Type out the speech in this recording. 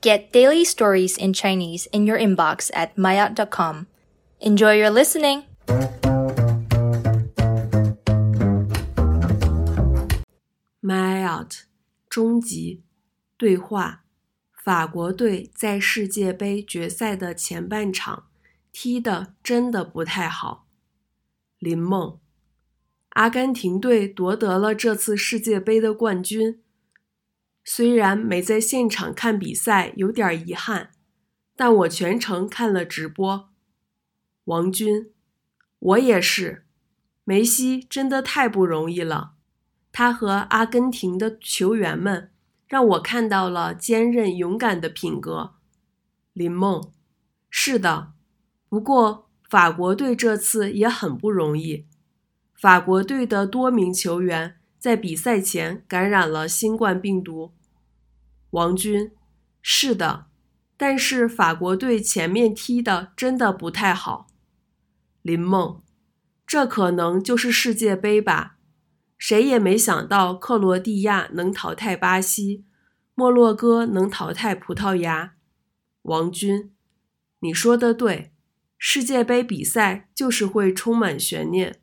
Get daily stories in Chinese in your inbox at maya.com. Enjoy your listening! My out，终极对话。法国队在世界杯决赛的前半场踢的真的不太好。林梦，阿根廷队夺得了这次世界杯的冠军。 虽然没在现场看比赛，有点遗憾，但我全程看了直播。王军，我也是。梅西真的太不容易了，他和阿根廷的球员们让我看到了坚韧勇敢的品格。林梦，是的，不过法国队这次也很不容易。法国队的多名球员在比赛前感染了新冠病毒。王军，是的，但是法国队前面踢的真的不太好。林梦，这可能就是世界杯吧？谁也没想到克罗地亚能淘汰巴西，摩洛哥能淘汰葡萄牙。王军，你说的对，世界杯比赛就是会充满悬念。